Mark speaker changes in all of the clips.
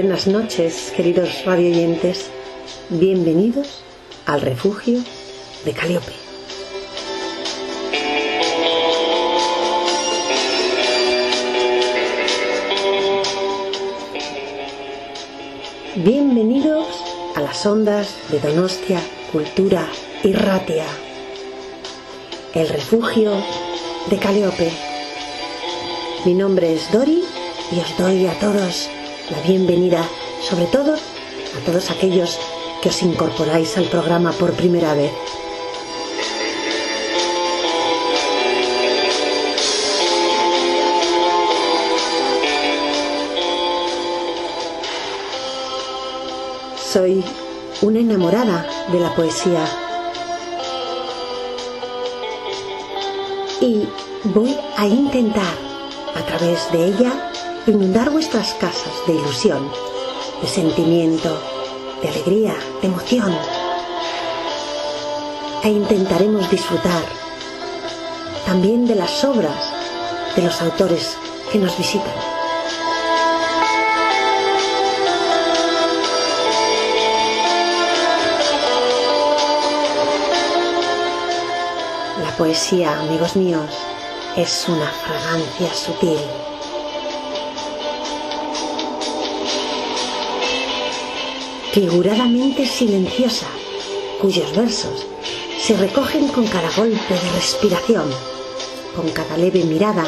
Speaker 1: Buenas noches, queridos radioyentes. Bienvenidos al refugio de Caliope. Bienvenidos a las ondas de Donostia, Cultura y Ratia. El refugio de Caliope. Mi nombre es Dori y os doy a todos la bienvenida, sobre todo a todos aquellos que os incorporáis al programa por primera vez. Soy una enamorada de la poesía y voy a intentar a través de ella inundar vuestras casas de ilusión, de sentimiento, de alegría, de emoción. E intentaremos disfrutar también de las obras de los autores que nos visitan. La poesía, amigos míos, es una fragancia sutil figuradamente silenciosa, cuyos versos se recogen con cada golpe de respiración, con cada leve mirada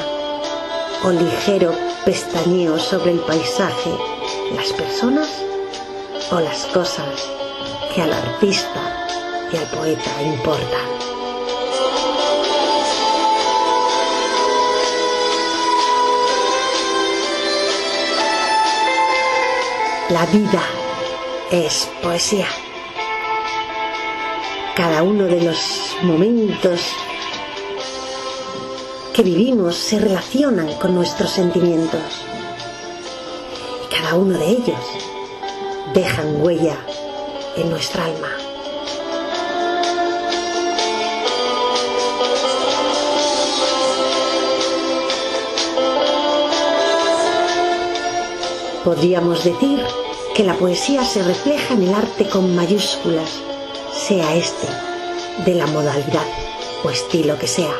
Speaker 1: o ligero pestañeo sobre el paisaje, las personas o las cosas que al artista y al poeta importan. La vida es poesía. Cada uno de los momentos que vivimos se relacionan con nuestros sentimientos. Y cada uno de ellos dejan huella en nuestra alma. Podríamos decir que la poesía se refleja en el arte con mayúsculas, sea este de la modalidad o estilo que sea.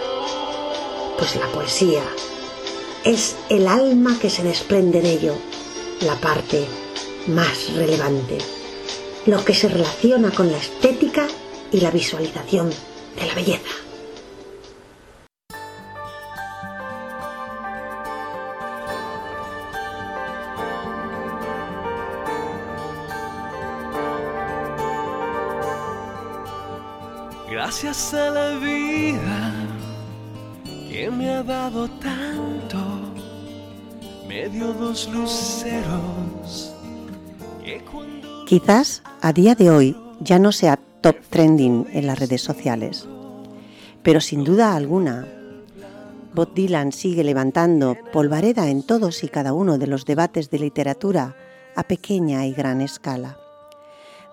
Speaker 1: Pues la poesía es el alma que se desprende de ello, la parte más relevante, lo que se relaciona con la estética y la visualización de la belleza.
Speaker 2: Gracias a la vida que me ha dado tanto, me dio dos luceros.
Speaker 1: Quizás a día de hoy ya no sea top trending en las redes sociales, pero sin duda alguna, Bob Dylan sigue levantando polvareda en todos y cada uno de los debates de literatura a pequeña y gran escala.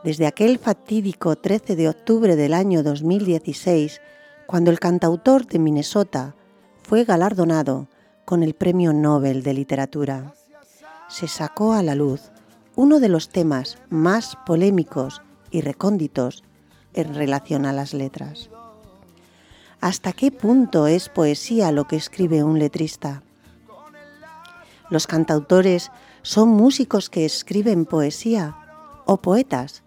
Speaker 1: Desde aquel fatídico 13 de octubre del año 2016, cuando el cantautor de Minnesota fue galardonado con el Premio Nobel de Literatura, se sacó a la luz uno de los temas más polémicos y recónditos en relación a las letras. ¿Hasta qué punto es poesía lo que escribe un letrista? ¿Los cantautores son músicos que escriben poesía o poetas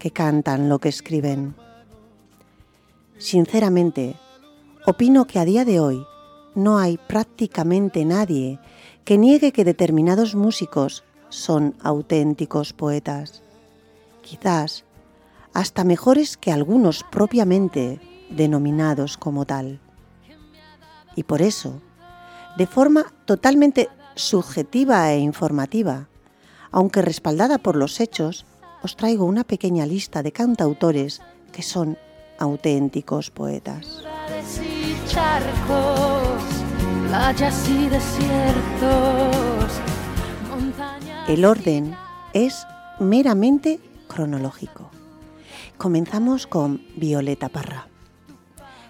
Speaker 1: que cantan lo que escriben. Sinceramente, opino que a día de hoy no hay prácticamente nadie que niegue que determinados músicos son auténticos poetas. Quizás hasta mejores que algunos propiamente denominados como tal. Y por eso, de forma totalmente subjetiva e informativa, aunque respaldada por los hechos, os traigo una pequeña lista de cantautores que son auténticos poetas. El orden es meramente cronológico. Comenzamos con Violeta Parra,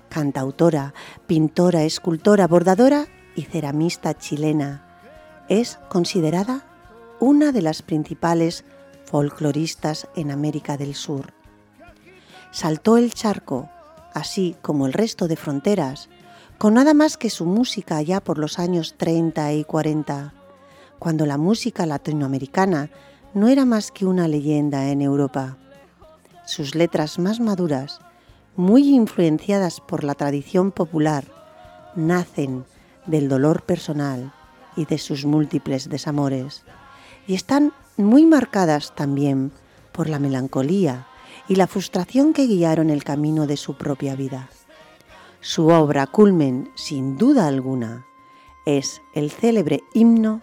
Speaker 1: cantautora, pintora, escultora, bordadora y ceramista chilena. Es considerada una de las principales folcloristas en América del Sur. Saltó el charco, así como el resto de fronteras, con nada más que su música allá por los años 30 y 40, cuando la música latinoamericana no era más que una leyenda en Europa. Sus letras más maduras, muy influenciadas por la tradición popular, nacen del dolor personal y de sus múltiples desamores, y están muy marcadas también por la melancolía y la frustración que guiaron el camino de su propia vida. Su obra culmen, sin duda alguna, es el célebre himno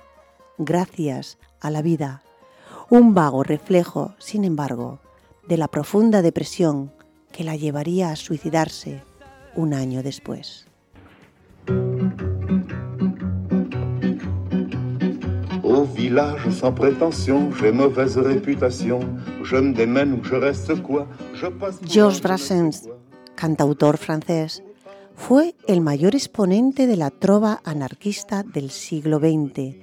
Speaker 1: Gracias a la vida, un vago reflejo, sin embargo, de la profunda depresión que la llevaría a suicidarse un año después.
Speaker 3: Village sans prétention, j'ai mauvaise réputation. Je me démène ou je reste quoi Je passe.
Speaker 1: Georges Brassens, cantautor francés, fue el mayor exponente de la trova anarquista del siglo XX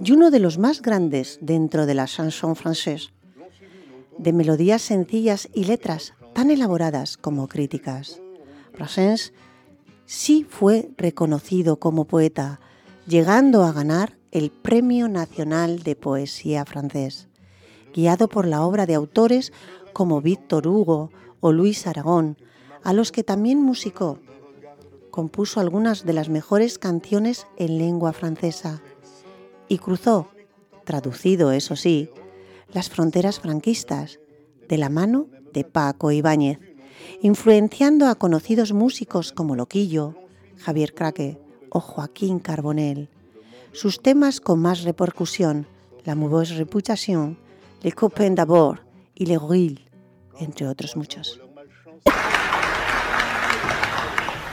Speaker 1: y uno de los más grandes dentro de la chanson française, de melodías sencillas y letras tan elaboradas como críticas. Brassens sí fue reconocido como poeta, llegando a ganar el Premio Nacional de Poesía francés, guiado por la obra de autores como Víctor Hugo o Luis Aragón, a los que también musicó. Compuso algunas de las mejores canciones en lengua francesa y cruzó, traducido eso sí, las fronteras franquistas de la mano de Paco Ibáñez, influenciando a conocidos músicos como Loquillo, Javier Craque o Joaquín Carbonell. Sus temas con más repercusión, La Mauvaise Réputation, Les Copains d'abord y Les Grilles, entre otros muchos.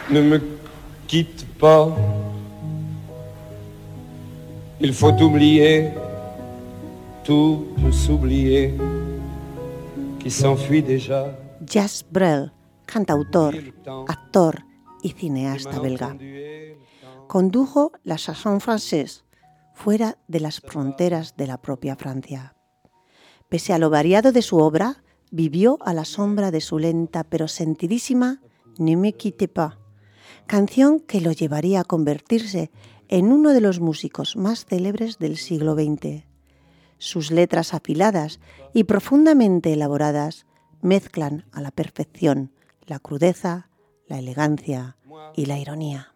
Speaker 4: Ne me quitte pas. Il faut oublier, tout s'oublier, qui s'enfuit déjà.
Speaker 1: Jas Brel, cantautor, actor y cineasta belga. Condujo la chanson française fuera de las fronteras de la propia Francia. Pese a lo variado de su obra, vivió a la sombra de su lenta pero sentidísima Ne me quitte pas, canción que lo llevaría a convertirse en uno de los músicos más célebres del siglo XX. Sus letras afiladas y profundamente elaboradas mezclan a la perfección la crudeza, la elegancia y la ironía.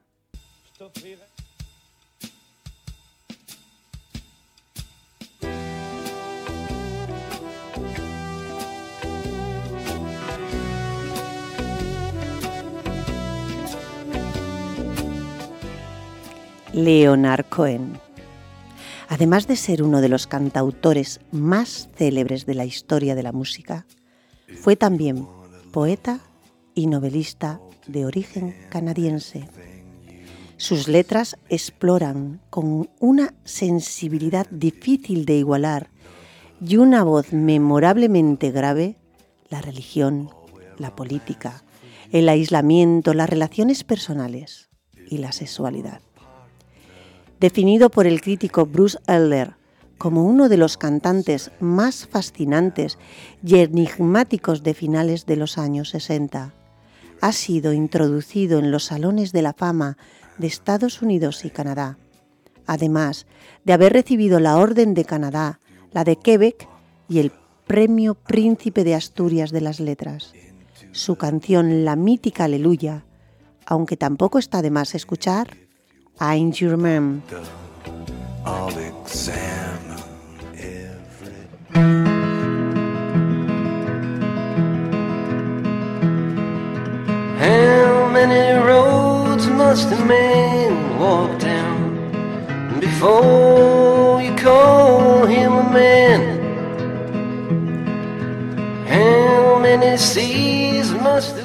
Speaker 1: Leonard Cohen. Además de ser uno de los cantautores más célebres de la historia de la música, fue también poeta y novelista de origen canadiense. Sus letras exploran con una sensibilidad difícil de igualar y una voz memorablemente grave la religión, la política, el aislamiento, las relaciones personales y la sexualidad. Definido por el crítico Bruce Elder como uno de los cantantes más fascinantes y enigmáticos de finales de los años 60, ha sido introducido en los salones de la fama de Estados Unidos y Canadá, además de haber recibido la Orden de Canadá, la de Quebec y el Premio Príncipe de Asturias de las Letras. Su canción La mítica Aleluya, aunque tampoco está de más escuchar, Ain't You Remember.
Speaker 2: How many roads down before you call him a man? How many seas must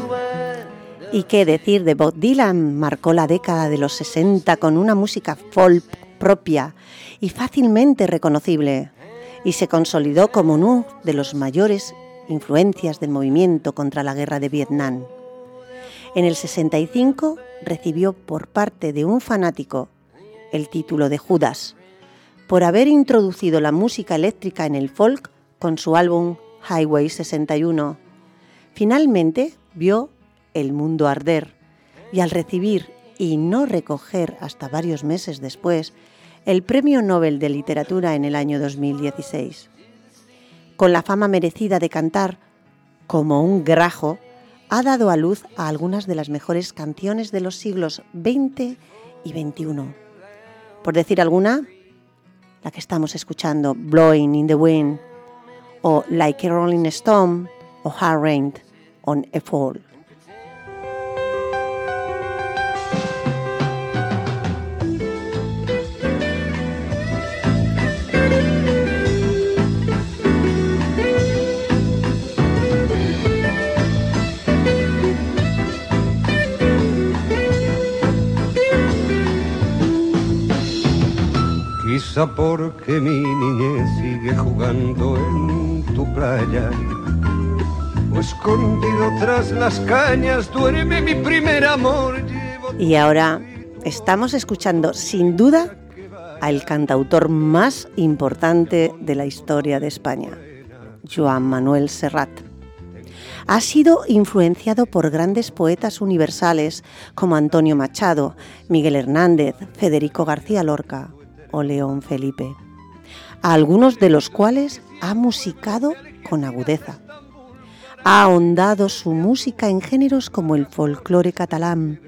Speaker 1: ¿Y qué decir de Bob Dylan? Marcó la década de los 60 con una música folk propia y fácilmente reconocible, y se consolidó como uno de los mayores influencias del movimiento contra la guerra de Vietnam. En el 65 recibió por parte de un fanático el título de Judas, por haber introducido la música eléctrica en el folk con su álbum Highway 61. Finalmente vio el mundo arder y al recibir y no recoger hasta varios meses después el Premio Nobel de Literatura en el año 2016. Con la fama merecida de cantar como un grajo, ha dado a luz a algunas de las mejores canciones de los siglos XX y XXI. Por decir alguna, la que estamos escuchando, Blowing in the Wind, o Like a Rolling Stone, o Hard Rain on a Fall.
Speaker 4: Quizá porque mi niñez sigue jugando en tu playa. O escondido tras las cañas duerme mi primer amor.
Speaker 1: Y ahora estamos escuchando sin duda al cantautor más importante de la historia de España, Joan Manuel Serrat. Ha sido influenciado por grandes poetas universales como Antonio Machado, Miguel Hernández, Federico García Lorca o León Felipe, a algunos de los cuales ha musicado con agudeza. Ha ahondado su música en géneros como el folclore catalán,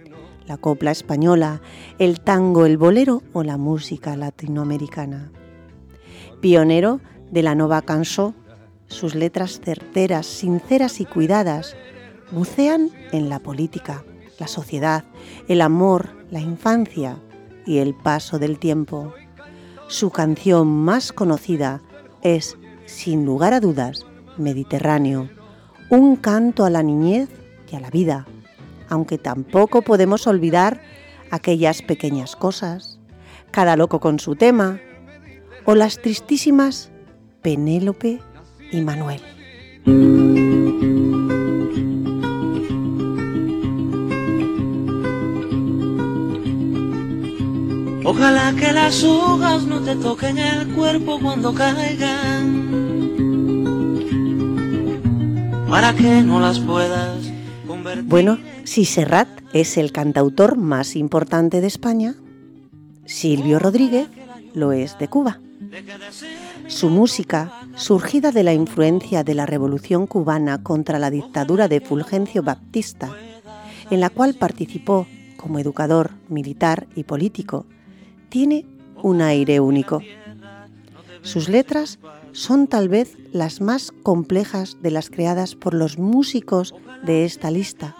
Speaker 1: la copla española, el tango, el bolero o la música latinoamericana. Pionero de la nova cançó, sus letras certeras, sinceras y cuidadas bucean en la política, la sociedad, el amor, la infancia y el paso del tiempo. Su canción más conocida es, sin lugar a dudas, Mediterráneo, un canto a la niñez y a la vida, aunque tampoco podemos olvidar aquellas pequeñas cosas, cada loco con su tema, o las tristísimas Penélope y Manuel.
Speaker 5: Ojalá que las hojas no te toquen el cuerpo cuando caigan, para que no las puedas convertir.
Speaker 1: Bueno, si Serrat es el cantautor más importante de España, Silvio Rodríguez lo es de Cuba. Su música, surgida de la influencia de la Revolución cubana contra la dictadura de Fulgencio Baptista, en la cual participó como educador, militar y político, tiene un aire único. Sus letras son tal vez las más complejas de las creadas por los músicos de esta lista,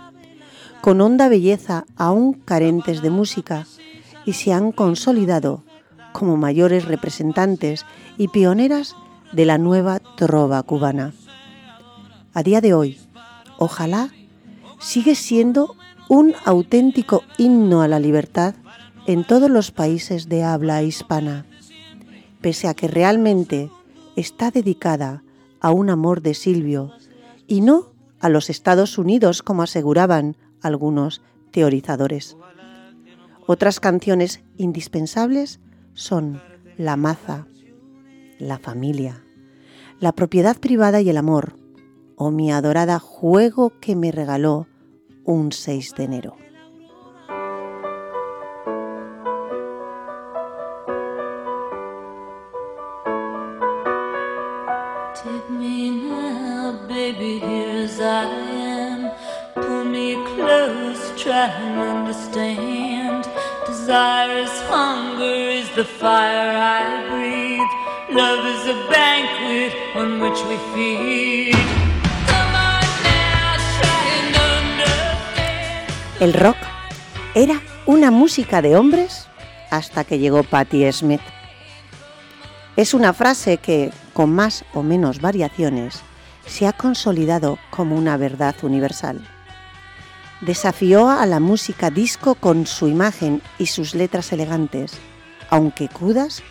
Speaker 1: con honda belleza aún carentes de música y se han consolidado como mayores representantes y pioneras de la nueva trova cubana. A día de hoy, ojalá sigue siendo un auténtico himno a la libertad en todos los países de habla hispana, pese a que realmente está dedicada a un amor de Silvio y no a los Estados Unidos como aseguraban algunos teorizadores. Otras canciones indispensables son La maza, La familia, La propiedad privada y el amor, o mi adorada Juego que me regaló un 6 de enero.
Speaker 6: I am. Pull me close, try and understand. Desire is hunger, is the fire I breathe. Love is a banquet on which we feed. Come on now, try and understand.
Speaker 1: El rock era una música de hombres hasta que llegó Patti Smith. Es una frase que, con más o menos variaciones, se ha consolidado como una verdad universal. Desafió a la música disco con su imagen y sus letras elegantes, aunque crudas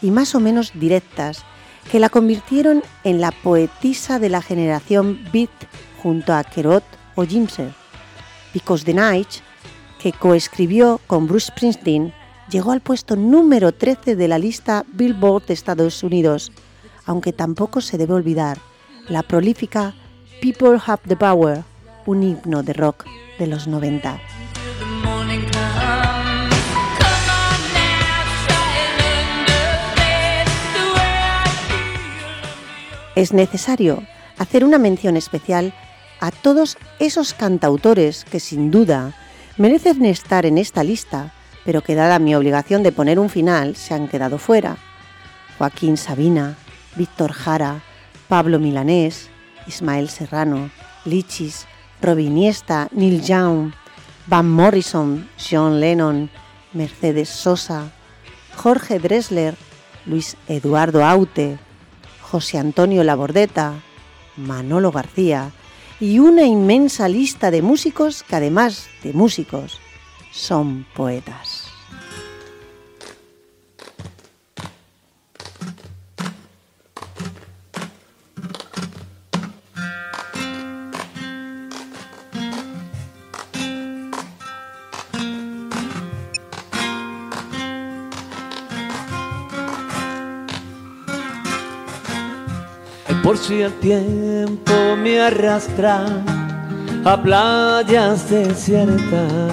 Speaker 1: y más o menos directas, que la convirtieron en la poetisa de la generación beat junto a Kerot o Jimser. Because the Night, que coescribió con Bruce Springsteen, llegó al puesto número 13 de la lista Billboard de Estados Unidos, aunque tampoco se debe olvidar la prolífica People Have the Power, un himno de rock de los 90. Es necesario hacer una mención especial a todos esos cantautores que sin duda merecen estar en esta lista, pero que dada mi obligación de poner un final se han quedado fuera. Joaquín Sabina, Víctor Jara, Pablo Milanés, Ismael Serrano, Lichis, Robin Iniesta, Neil Young, Van Morrison, John Lennon, Mercedes Sosa, Jorge Dressler, Luis Eduardo Aute, José Antonio Labordeta, Manolo García y una inmensa lista de músicos que además de músicos son poetas.
Speaker 5: Por si el tiempo me arrastra a playas desiertas.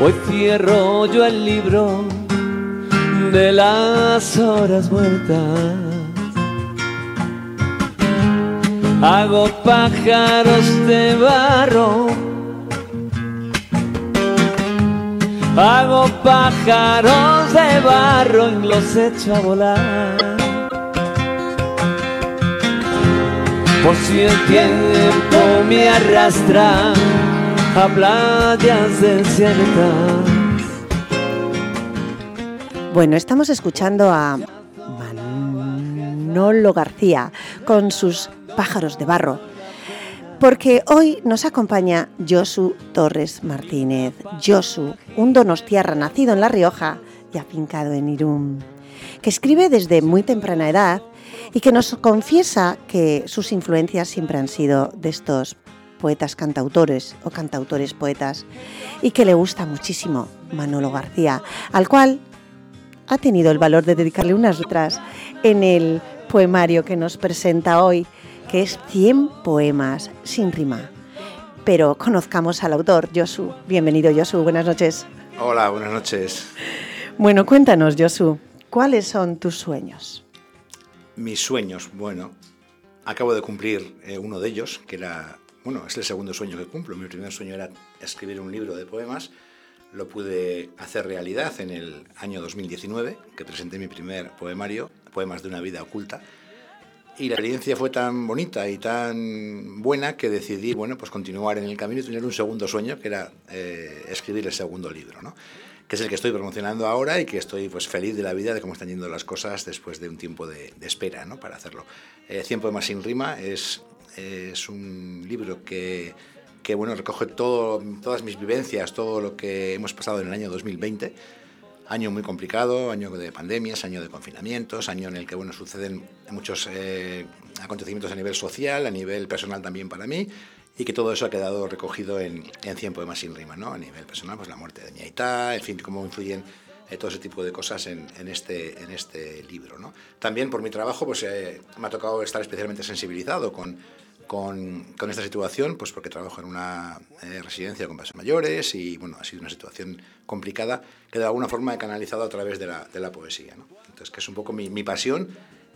Speaker 5: Hoy cierro yo el libro de las horas muertas. Hago pájaros de barro Hago pájaros de barro y los echo a volar. Por si el tiempo me arrastra a playas desiertas.
Speaker 1: Bueno, estamos escuchando a Manolo García con sus pájaros de barro porque hoy nos acompaña Josu Torres Martínez. Josu, un donostiarra nacido en La Rioja y afincado en Irún, que escribe desde muy temprana edad y que nos confiesa que sus influencias siempre han sido de estos poetas cantautores o cantautores poetas y que le gusta muchísimo Manolo García, al cual ha tenido el valor de dedicarle unas letras en el poemario que nos presenta hoy que es 100 poemas sin rima. Pero conozcamos al autor, Josu. Bienvenido, Josu. Buenas noches.
Speaker 7: Hola, buenas noches.
Speaker 1: Bueno, cuéntanos, Josu, ¿cuáles son tus sueños?
Speaker 7: Mis sueños, bueno, acabo de cumplir eh, uno de ellos, que era, bueno, es el segundo sueño que cumplo. Mi primer sueño era escribir un libro de poemas. Lo pude hacer realidad en el año 2019, que presenté mi primer poemario, Poemas de una vida oculta, y la experiencia fue tan bonita y tan buena que decidí bueno, pues continuar en el camino y tener un segundo sueño, que era eh, escribir el segundo libro, ¿no? que es el que estoy promocionando ahora y que estoy pues, feliz de la vida, de cómo están yendo las cosas después de un tiempo de, espera ¿no? para hacerlo. Eh, Cien poemas sin rima es, es un libro que, que bueno, recoge todo, todas mis vivencias, todo lo que hemos pasado en el año 2020 año muy complicado, año de pandemias, año de confinamientos, año en el que bueno, suceden muchos eh, acontecimientos a nivel social, a nivel personal también para mí, y que todo eso ha quedado recogido en, en 100 poemas sin rima, ¿no? A nivel personal, pues la muerte de mi aita, en fin, cómo influyen eh, todo ese tipo de cosas en, en, este, en este libro, ¿no? También por mi trabajo, pues eh, me ha tocado estar especialmente sensibilizado con con, con, esta situación, pues porque trabajo en una eh, residencia con personas mayores y bueno, ha sido una situación complicada que de alguna forma he canalizado a través de la, de la poesía. ¿no? Entonces, que es un poco mi, mi pasión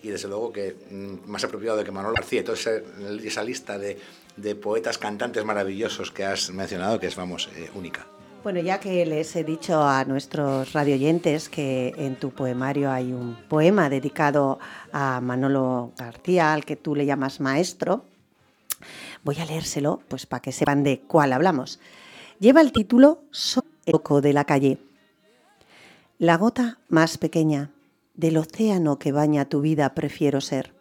Speaker 7: y desde luego que mm, más apropiado que Manuel García, esa, esa lista de, de, poetas, cantantes maravillosos que has mencionado, que es, vamos, eh, única.
Speaker 1: Bueno, ya que les he dicho a nuestros radioyentes que en tu poemario hay un poema dedicado a Manolo García, al que tú le llamas maestro, Voy a leérselo, pues para que sepan de cuál hablamos. Lleva el título Soy el de la calle. La gota más pequeña del océano que baña tu vida prefiero ser.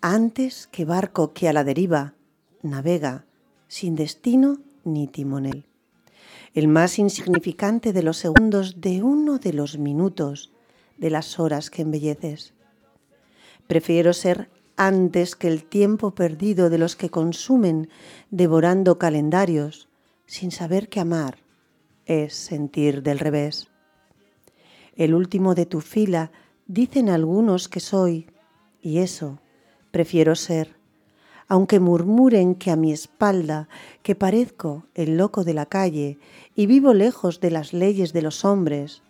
Speaker 1: Antes que barco que a la deriva navega sin destino ni timonel. El más insignificante de los segundos de uno de los minutos de las horas que embelleces. Prefiero ser antes que el tiempo perdido de los que consumen devorando calendarios, sin saber que amar es sentir del revés. El último de tu fila dicen algunos que soy, y eso prefiero ser, aunque murmuren que a mi espalda, que parezco el loco de la calle y vivo lejos de las leyes de los hombres,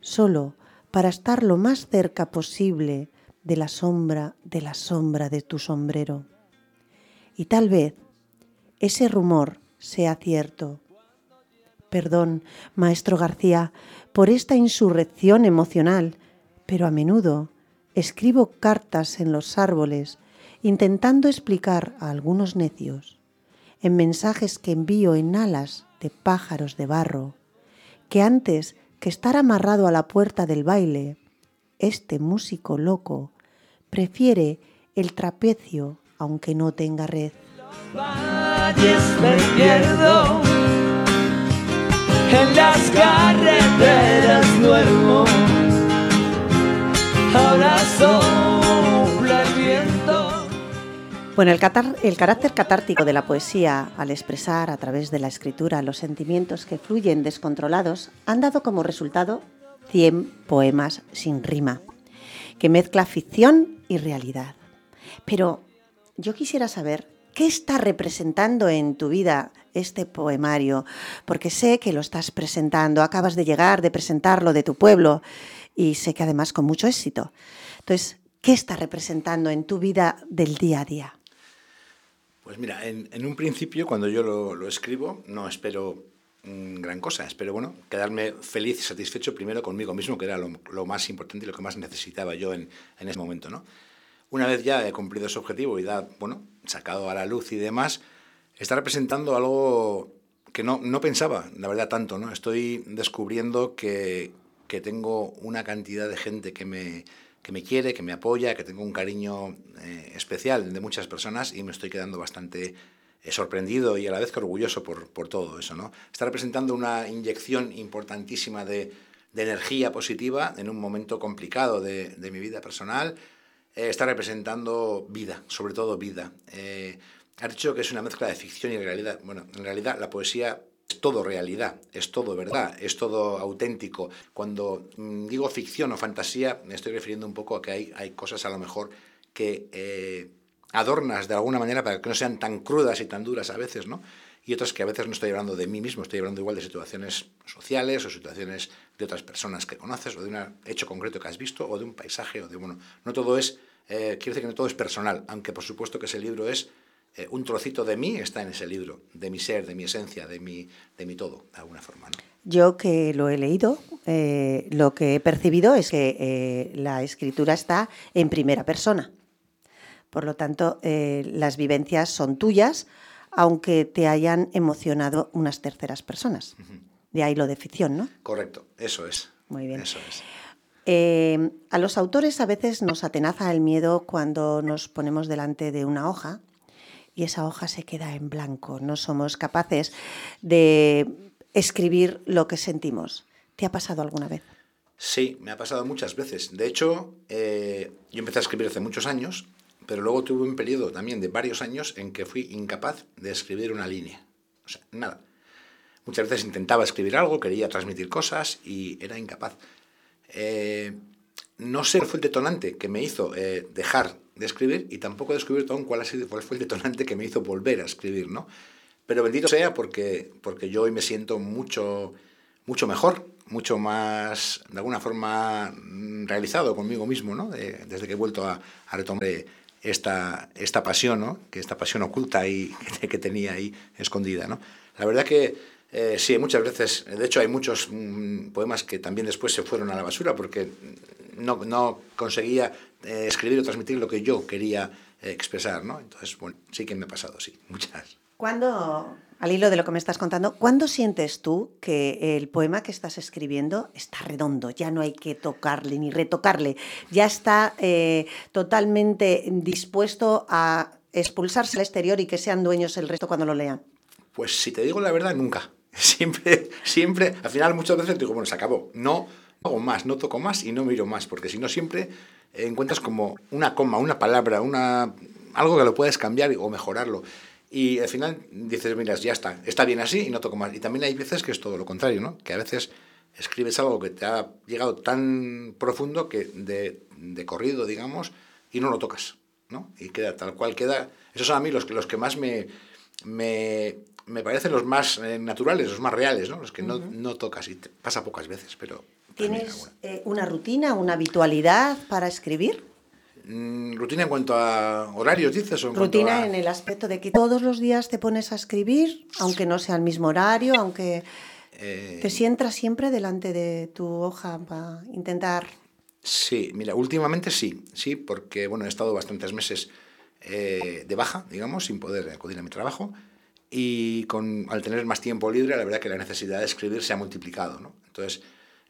Speaker 1: solo para estar lo más cerca posible de la sombra de la sombra de tu sombrero. Y tal vez ese rumor sea cierto. Perdón, maestro García, por esta insurrección emocional, pero a menudo escribo cartas en los árboles intentando explicar a algunos necios, en mensajes que envío en alas de pájaros de barro, que antes que estar amarrado a la puerta del baile, este músico loco prefiere el trapecio aunque no tenga red.
Speaker 5: me pierdo, en las carreteras duermo, ahora sopla el viento.
Speaker 1: Bueno, el, catar- el carácter catártico de la poesía, al expresar a través de la escritura los sentimientos que fluyen descontrolados, han dado como resultado 100 poemas sin rima, que mezcla ficción y realidad. Pero yo quisiera saber qué está representando en tu vida este poemario, porque sé que lo estás presentando, acabas de llegar, de presentarlo de tu pueblo, y sé que además con mucho éxito. Entonces, ¿qué está representando en tu vida del día a día?
Speaker 7: Pues mira, en, un principio, cuando yo lo, escribo, no espero gran cosa. Espero, bueno, quedarme feliz y satisfecho primero conmigo mismo, que era lo, más importante y lo que más necesitaba yo en, en ese momento, ¿no? Una vez ya he cumplido ese objetivo y da, bueno, sacado a la luz y demás, está representando algo que no, no pensaba, la verdad, tanto, ¿no? Estoy descubriendo que, que tengo una cantidad de gente que me, que me quiere, que me apoya, que tengo un cariño eh, especial de muchas personas y me estoy quedando bastante sorprendido y a la vez que orgulloso por, por todo eso. ¿no? Está representando una inyección importantísima de, de energía positiva en un momento complicado de, de mi vida personal. Eh, está representando vida, sobre todo vida. Eh, dicho que es una mezcla de ficción y realidad. Bueno, en realidad la poesía es todo realidad, es todo verdad, es todo auténtico. Cuando mm, digo ficción o fantasía, me estoy refiriendo un poco a que hay, hay cosas a lo mejor que eh, adornas de alguna manera para que no sean tan crudas y tan duras a veces, ¿no? Y otras que a veces no estoy hablando de mí mismo, estoy hablando igual de situaciones sociales o situaciones de otras personas que conoces o de un hecho concreto que has visto o de un paisaje o de, bueno, no todo es, eh, quiero decir que no todo es personal, aunque por supuesto que ese libro es eh, un trocito de mí está en ese libro, de mi ser, de mi esencia, de mi, de mi todo, de alguna forma. ¿no?
Speaker 1: Yo que lo he leído, eh, lo que he percibido es que eh, la escritura está en primera persona. Por lo tanto, eh, las vivencias son tuyas, aunque te hayan emocionado unas terceras personas. De ahí lo de ficción, ¿no?
Speaker 7: Correcto, eso es.
Speaker 1: Muy bien.
Speaker 7: Eso es.
Speaker 1: Eh, a los autores a veces nos atenaza el miedo cuando nos ponemos delante de una hoja y esa hoja se queda en blanco. No somos capaces de escribir lo que sentimos. ¿Te ha pasado alguna vez?
Speaker 7: Sí, me ha pasado muchas veces. De hecho, eh, yo empecé a escribir hace muchos años, pero luego tuve un periodo también de varios años en que fui incapaz de escribir una línea. O sea, nada. Muchas veces intentaba escribir algo, quería transmitir cosas y era incapaz. Eh, no sé cuál fue el detonante que me hizo eh, dejar de escribir y tampoco he descubierto aún cuál, ha sido, cuál fue el detonante que me hizo volver a escribir, ¿no? Pero bendito sea porque, porque yo hoy me siento mucho, mucho mejor, mucho más, de alguna forma, mm, realizado conmigo mismo, ¿no? De- desde que he vuelto a, retomar eh, esta, esta pasión, ¿no? Que esta pasión oculta y que, tenía ahí escondida, ¿no? La verdad que eh, sí, muchas veces, de hecho hay muchos mm, poemas que también después se fueron a la basura porque no, no conseguía eh, escribir o transmitir lo que yo quería eh, expresar, ¿no? Entonces, bueno, sí que me ha pasado, sí, muchas.
Speaker 1: ¿Cuándo, al hilo de lo que me estás contando, ¿cuándo sientes tú que el poema que estás escribiendo está redondo? Ya no hay que tocarle ni retocarle, ya está eh, totalmente dispuesto a expulsarse al exterior y que sean dueños el resto cuando lo lean.
Speaker 7: Pues si te digo la verdad, nunca. Siempre, siempre, al final muchas veces digo, bueno, se acabó. No hago más, no toco más y no miro más, porque si no siempre encuentras como una coma, una palabra, una, algo que lo puedes cambiar o mejorarlo. Y al final dices, mira, ya está, está bien así y no toco más. Y también hay veces que es todo lo contrario, ¿no? Que a veces escribes algo que te ha llegado tan profundo que de, de corrido, digamos, y no lo tocas, ¿no? Y queda tal cual queda. Esos son a mí los, que- los que más me, me, me parecen los más eh, naturales, los más reales, ¿no? Los que no, no tocas y te pasa pocas veces, pero...
Speaker 1: ¿Tienes eh, una rutina, una habitualidad para escribir?
Speaker 7: Mm, ¿Rutina en cuanto a horarios, dices? O en
Speaker 1: Rutina
Speaker 7: a-
Speaker 1: en el aspecto de que todos los días te pones a escribir, aunque no sea al mismo horario, aunque
Speaker 7: Eh,
Speaker 1: te sientas siempre delante de tu hoja para intentar...
Speaker 7: Sí, mira, últimamente sí, sí, porque bueno, he estado bastantes meses eh, de baja, digamos, sin poder acudir a mi trabajo y con, al tener más tiempo libre, la verdad que la necesidad de escribir se ha multiplicado, ¿no? Entonces,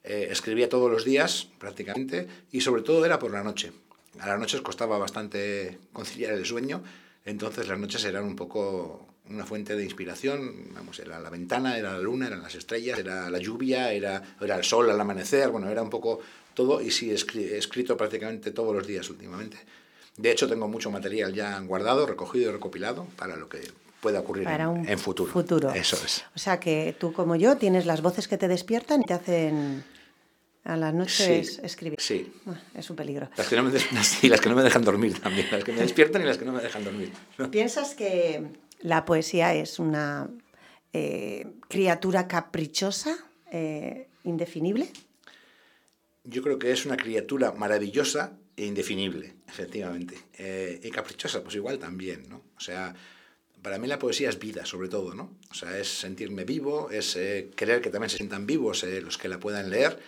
Speaker 7: eh, escribía todos los días prácticamente y sobre todo era por la noche. A las noches costaba bastante conciliar el sueño, entonces las noches eran un poco una fuente de inspiración, vamos, era la ventana, era la luna, eran las estrellas, era la lluvia, era, era el sol al amanecer, bueno, era un poco todo y sí, he escri- he escrito prácticamente todos los días últimamente. De hecho, tengo mucho material ya guardado, recogido y recopilado para lo que pueda ocurrir
Speaker 1: Para
Speaker 7: en, en futuro.
Speaker 1: futuro.
Speaker 7: Eso es.
Speaker 1: O sea que tú como yo tienes las voces que te despiertan y te hacen a las noches
Speaker 7: Sí,
Speaker 1: escribir.
Speaker 7: sí.
Speaker 1: Ah, Es un peligro.
Speaker 7: Las que, no me des- sí, las que no me dejan dormir también, las que me despiertan y las que no me dejan dormir. ¿no?
Speaker 1: ¿Piensas que la poesía es una eh, criatura caprichosa, eh, indefinible?
Speaker 7: Yo creo que es una criatura maravillosa e indefinible, efectivamente. Eh, y caprichosa, pues igual también, ¿no? O sea, para mí la poesía es vida, sobre todo, ¿no? O sea, es sentirme vivo, es eh, querer que también se sientan vivos eh, los que la puedan leer.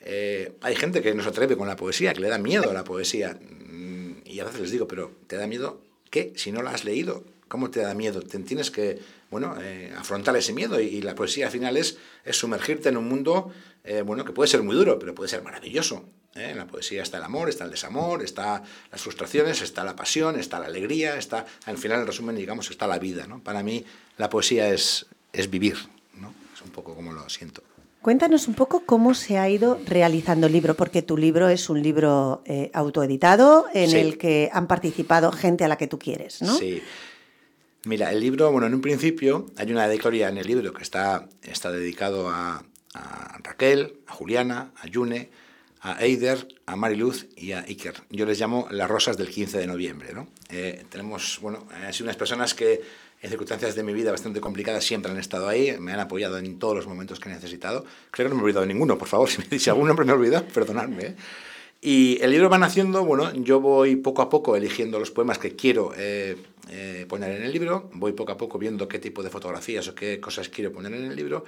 Speaker 7: Eh, hay gente que no se atreve con la poesía, que le da miedo a la poesía. Mm, Y a veces les digo, pero ¿te da miedo qué? Si no la has leído, ¿cómo te da miedo? Te tienes que, bueno, eh, afrontar ese miedo. Y, la poesía al final es, es sumergirte en un mundo, eh, bueno, que puede ser muy duro, pero puede ser maravilloso. En la poesía está el amor, está el desamor, está las frustraciones, está la pasión, está la alegría, está, al final, en resumen, digamos, está la vida. ¿no? Para mí, la poesía es, es vivir, ¿no? Es un poco como lo siento.
Speaker 1: Cuéntanos un poco cómo se ha ido realizando el libro, porque tu libro es un libro eh, autoeditado en
Speaker 7: Sí.
Speaker 1: el que han participado gente a la que tú quieres, ¿no?
Speaker 7: Sí. Mira, el libro, bueno, en un principio hay una dedicatoria en el libro que está, está dedicado a, a Raquel, a Juliana, a Yune, a Eider, a Mariluz y a Iker. Yo les llamo las rosas del 15 de noviembre, ¿no? Eh, tenemos, bueno, han sido unas personas que en circunstancias de mi vida bastante complicadas siempre han estado ahí, me han apoyado en todos los momentos que he necesitado. Creo que no me he olvidado de ninguno, por favor, si, me, si algún nombre me he olvidado, perdonadme. ¿eh? Y el libro va naciendo, bueno, yo voy poco a poco eligiendo los poemas que quiero eh, eh, poner en el libro, voy poco a poco viendo qué tipo de fotografías o qué cosas quiero poner en el libro,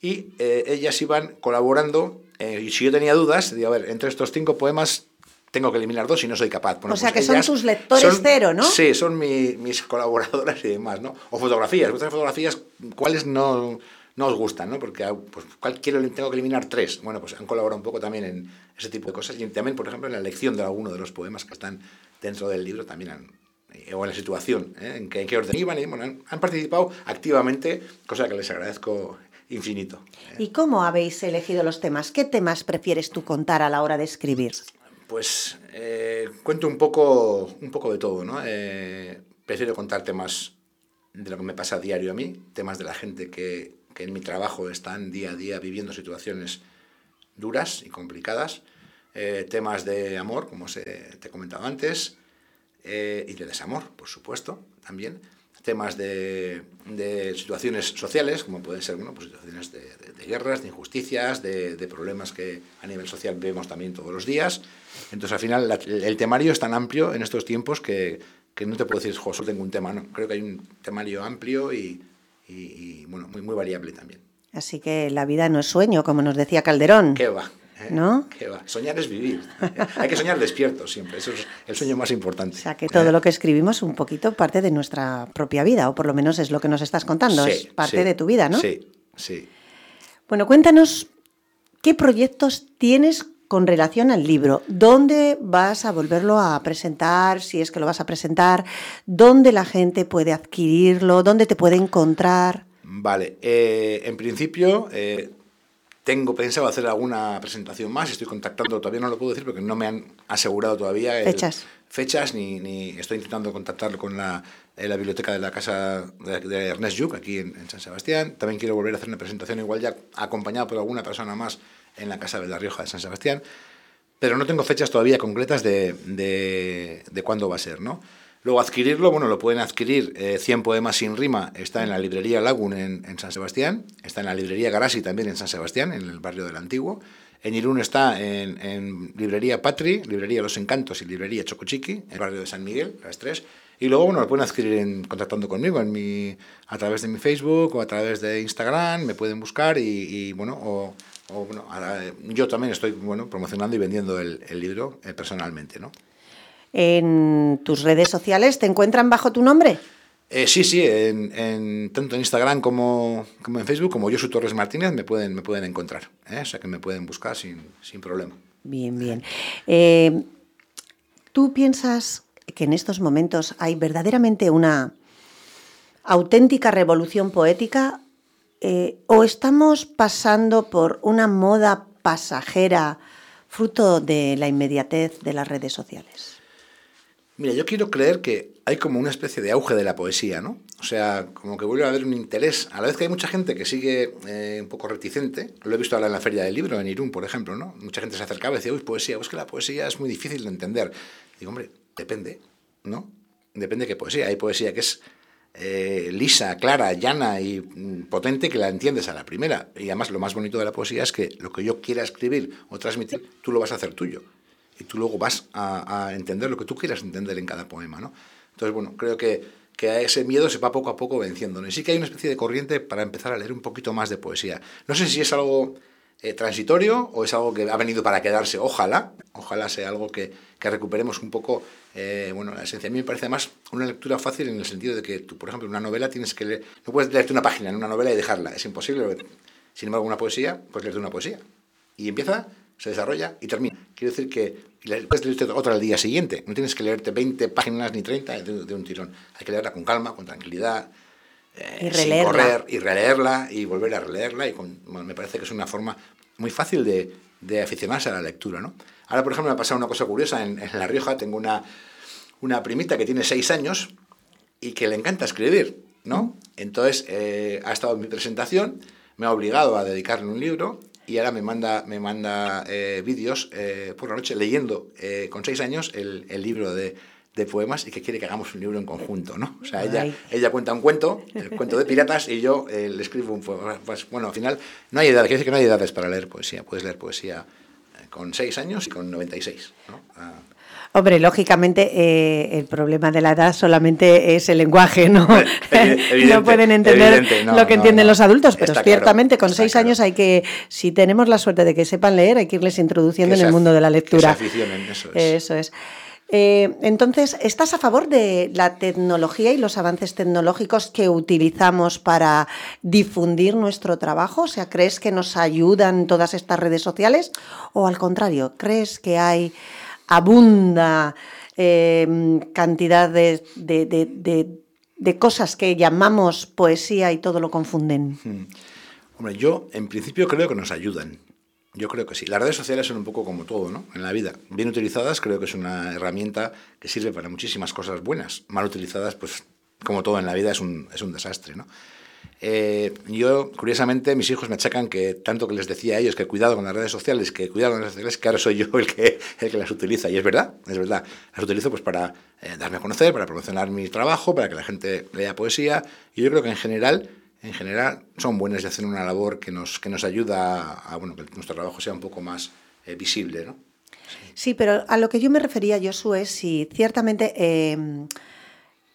Speaker 7: y ellas iban colaborando, y si yo tenía dudas, digo, a ver, entre estos cinco poemas tengo que eliminar dos y no soy capaz. Bueno,
Speaker 1: O sea
Speaker 7: pues
Speaker 1: que son tus lectores cero, ¿no?
Speaker 7: Sí, son mi- mis colaboradoras y demás, ¿no? O fotografías, gustan fotografías, ¿cuáles no, no os gustan, no? Porque ah, pues, ¿cuál quiero, tengo que eliminar tres. Bueno, pues han colaborado un poco también en ese tipo de cosas y también, por ejemplo, en la elección de alguno de los poemas que están dentro del libro también han eh, o en la situación, ¿eh? en, qué, en qué orden iban, y bueno, han, han participado activamente, cosa que les agradezco infinito. ¿eh?
Speaker 1: ¿Y cómo habéis elegido los temas? ¿Qué temas prefieres tú contar a la hora de escribir?
Speaker 7: Pues eh, cuento un poco, un poco de todo, ¿no? Eh, prefiero contar temas de lo que me pasa a diario a mí, temas de la gente que, que en mi trabajo están día a día viviendo situaciones duras y complicadas, eh, temas de amor, como se, te he comentado antes, y de desamor, por supuesto, también, temas de, de situaciones sociales, como pueden ser bueno, pues situaciones de, de- guerras, de injusticias, de problemas que a nivel social vemos también todos los días. Entonces, al final, la- el temario es tan amplio en estos tiempos que, que no te puedo decir, jo, solo tengo un tema, no. Creo que hay un temario amplio y, y- y, bueno, muy, muy variable también.
Speaker 1: Así que la vida no es sueño, como nos decía Calderón.
Speaker 7: ¿Qué va? ¿Eh?
Speaker 1: ¿No?
Speaker 7: ¿Qué va? Soñar es vivir. Hay que soñar despierto siempre. Eso es el sueño más importante.
Speaker 1: O sea que todo
Speaker 7: ¿Eh?
Speaker 1: lo que escribimos un poquito parte de nuestra propia vida, o por lo menos es lo que nos estás contando,
Speaker 7: Sí,
Speaker 1: es parte
Speaker 7: sí,
Speaker 1: de tu vida, ¿no?
Speaker 7: Sí, sí.
Speaker 1: Bueno, cuéntanos qué proyectos tienes con relación al libro. ¿Dónde vas a volverlo a presentar? Si es que lo vas a presentar. ¿Dónde la gente puede adquirirlo? ¿Dónde te puede encontrar?
Speaker 7: Vale, eh, en principio, eh, tengo pensado hacer alguna presentación más, estoy contactando, todavía no lo puedo decir porque no me han asegurado todavía el-
Speaker 1: Fechas.
Speaker 7: fechas ni, ni estoy intentando contactarlo con la, eh, la biblioteca de la casa de, de Ernest Lluch aquí en, en San Sebastián. También quiero volver a hacer una presentación igual ya acompañado por alguna persona más en la casa de La Rioja de San Sebastián, pero no tengo fechas todavía concretas de, de, de cuándo va a ser, ¿no? Luego adquirirlo, bueno, lo pueden adquirir, eh, 100 poemas sin rima, está en la librería Lagun en, en San Sebastián, está en la librería Garasi también en San Sebastián, en el barrio del Antiguo, en Irún está en, en librería Patri, librería Los Encantos y librería Chocochiqui, en el barrio de San Miguel, las tres, y luego, bueno, lo pueden adquirir en, contactando conmigo en mi, a través de mi Facebook o a través de Instagram, me pueden buscar y, y, bueno, o, o, bueno, ahora, eh, yo también estoy, bueno, promocionando y vendiendo el, el libro eh, personalmente, ¿no?
Speaker 1: En tus redes sociales te encuentran bajo tu nombre.
Speaker 7: Eh, sí, sí, en, en- tanto en Instagram como, como en Facebook, como yo soy Torres Martínez, me pueden, me pueden encontrar. ¿eh? O sea que me pueden buscar sin, sin problema.
Speaker 1: Bien, bien. Eh, ¿Tú piensas que en estos momentos hay verdaderamente una auténtica revolución poética eh, o estamos pasando por una moda pasajera fruto de la inmediatez de las redes sociales?
Speaker 7: Mira, yo quiero creer que hay como una especie de auge de la poesía, ¿no? O sea, como que vuelve a haber un interés. A la vez que hay mucha gente que sigue eh, un poco reticente, lo he visto ahora en la Feria del Libro, en Irún, por ejemplo, ¿no? Mucha gente se acercaba y decía, uy, poesía, pues que la poesía es muy difícil de entender. Digo, hombre, depende, ¿no? Depende de qué poesía. Hay poesía que es eh, lisa, clara, llana y mm, potente que la entiendes a la primera. Y además lo más bonito de la poesía es que lo que yo quiera escribir o transmitir, tú lo vas a hacer tuyo. Y tú luego vas a, entender lo que tú quieras entender en cada poema, ¿no? Entonces, bueno, creo que, que a ese miedo se va poco a poco venciendo. Y sí que hay una especie de corriente para empezar a leer un poquito más de poesía. No sé si es algo eh, transitorio o es algo que ha venido para quedarse. Ojalá, ojalá sea algo que, que recuperemos un poco, eh, bueno, la esencia. A mí me parece más una lectura fácil en el sentido de que tú, por ejemplo, una novela tienes que leer, no puedes leerte una página en una novela y dejarla, es imposible. Sin embargo, una poesía, pues leerte una poesía. Y empieza, se desarrolla y termina. Quiero decir que puedes leerte otra al día siguiente. No tienes que leerte 20 páginas ni 30 de, de un tirón. Hay que leerla con calma, con tranquilidad, eh,
Speaker 1: Y
Speaker 7: sin correr, y releerla y volver a releerla. Y con- me parece que es una forma muy fácil de, de aficionarse a la lectura. ¿no? Ahora, por ejemplo, me ha pasado una cosa curiosa. En, en La Rioja tengo una, una primita que tiene 6 años y que le encanta escribir. ¿no? Entonces, eh, ha estado en mi presentación, me ha obligado a dedicarle un libro y ahora me manda, me manda eh, vídeos eh, por la noche leyendo eh, con seis años el, el libro de, de poemas y que quiere que hagamos un libro en conjunto, ¿no? O sea, ella,
Speaker 1: Ay.
Speaker 7: ella cuenta un cuento, el cuento de piratas, y yo eh, le escribo un poema. Pues bueno, al final no hay edad, quiere decir que no hay edades para leer poesía. Puedes leer poesía eh, con seis años y con 96, ¿no? Ah,
Speaker 1: Hombre, lógicamente eh, el problema de la edad solamente es el lenguaje, ¿no?
Speaker 7: Evidente,
Speaker 1: no pueden entender
Speaker 7: evidente, no,
Speaker 1: lo que
Speaker 7: no,
Speaker 1: entienden
Speaker 7: no.
Speaker 1: los adultos, pero
Speaker 7: Está claro,
Speaker 1: ciertamente con seis
Speaker 7: claro.
Speaker 1: años hay que, si tenemos la suerte de que sepan leer, hay que irles introduciendo
Speaker 7: Que
Speaker 1: en el mundo de la
Speaker 7: que
Speaker 1: lectura.
Speaker 7: se aficionen, eso es.
Speaker 1: Eso es. Eh, entonces, ¿estás a favor de la tecnología y los avances tecnológicos que utilizamos para difundir nuestro trabajo? O sea, ¿crees que nos ayudan todas estas redes sociales? ¿O al contrario, crees que hay abunda eh, cantidad de, de- de- cosas que llamamos poesía y todo lo confunden?
Speaker 7: Hombre, yo en principio creo que nos ayudan. Yo creo que sí. Las redes sociales son un poco como todo, ¿no? En la vida. Bien utilizadas, creo que es una herramienta que sirve para muchísimas cosas buenas. Mal utilizadas, pues como todo en la vida, es un, es un desastre, ¿no? Eh, yo, curiosamente, mis hijos me achacan que tanto que les decía a ellos que cuidado con las redes sociales, que cuidado con las redes sociales, que ahora soy yo el que, el que las utiliza. Y es verdad, es verdad. Las utilizo pues para eh, darme a conocer, para promocionar mi trabajo, para que la gente lea poesía. Y yo creo que en general, en general son buenas y hacen una labor que nos, que nos ayuda a, bueno, que nuestro trabajo sea un poco más eh, visible, ¿no?
Speaker 1: Sí, pero a lo que yo me refería, Josué, es si ciertamente eh,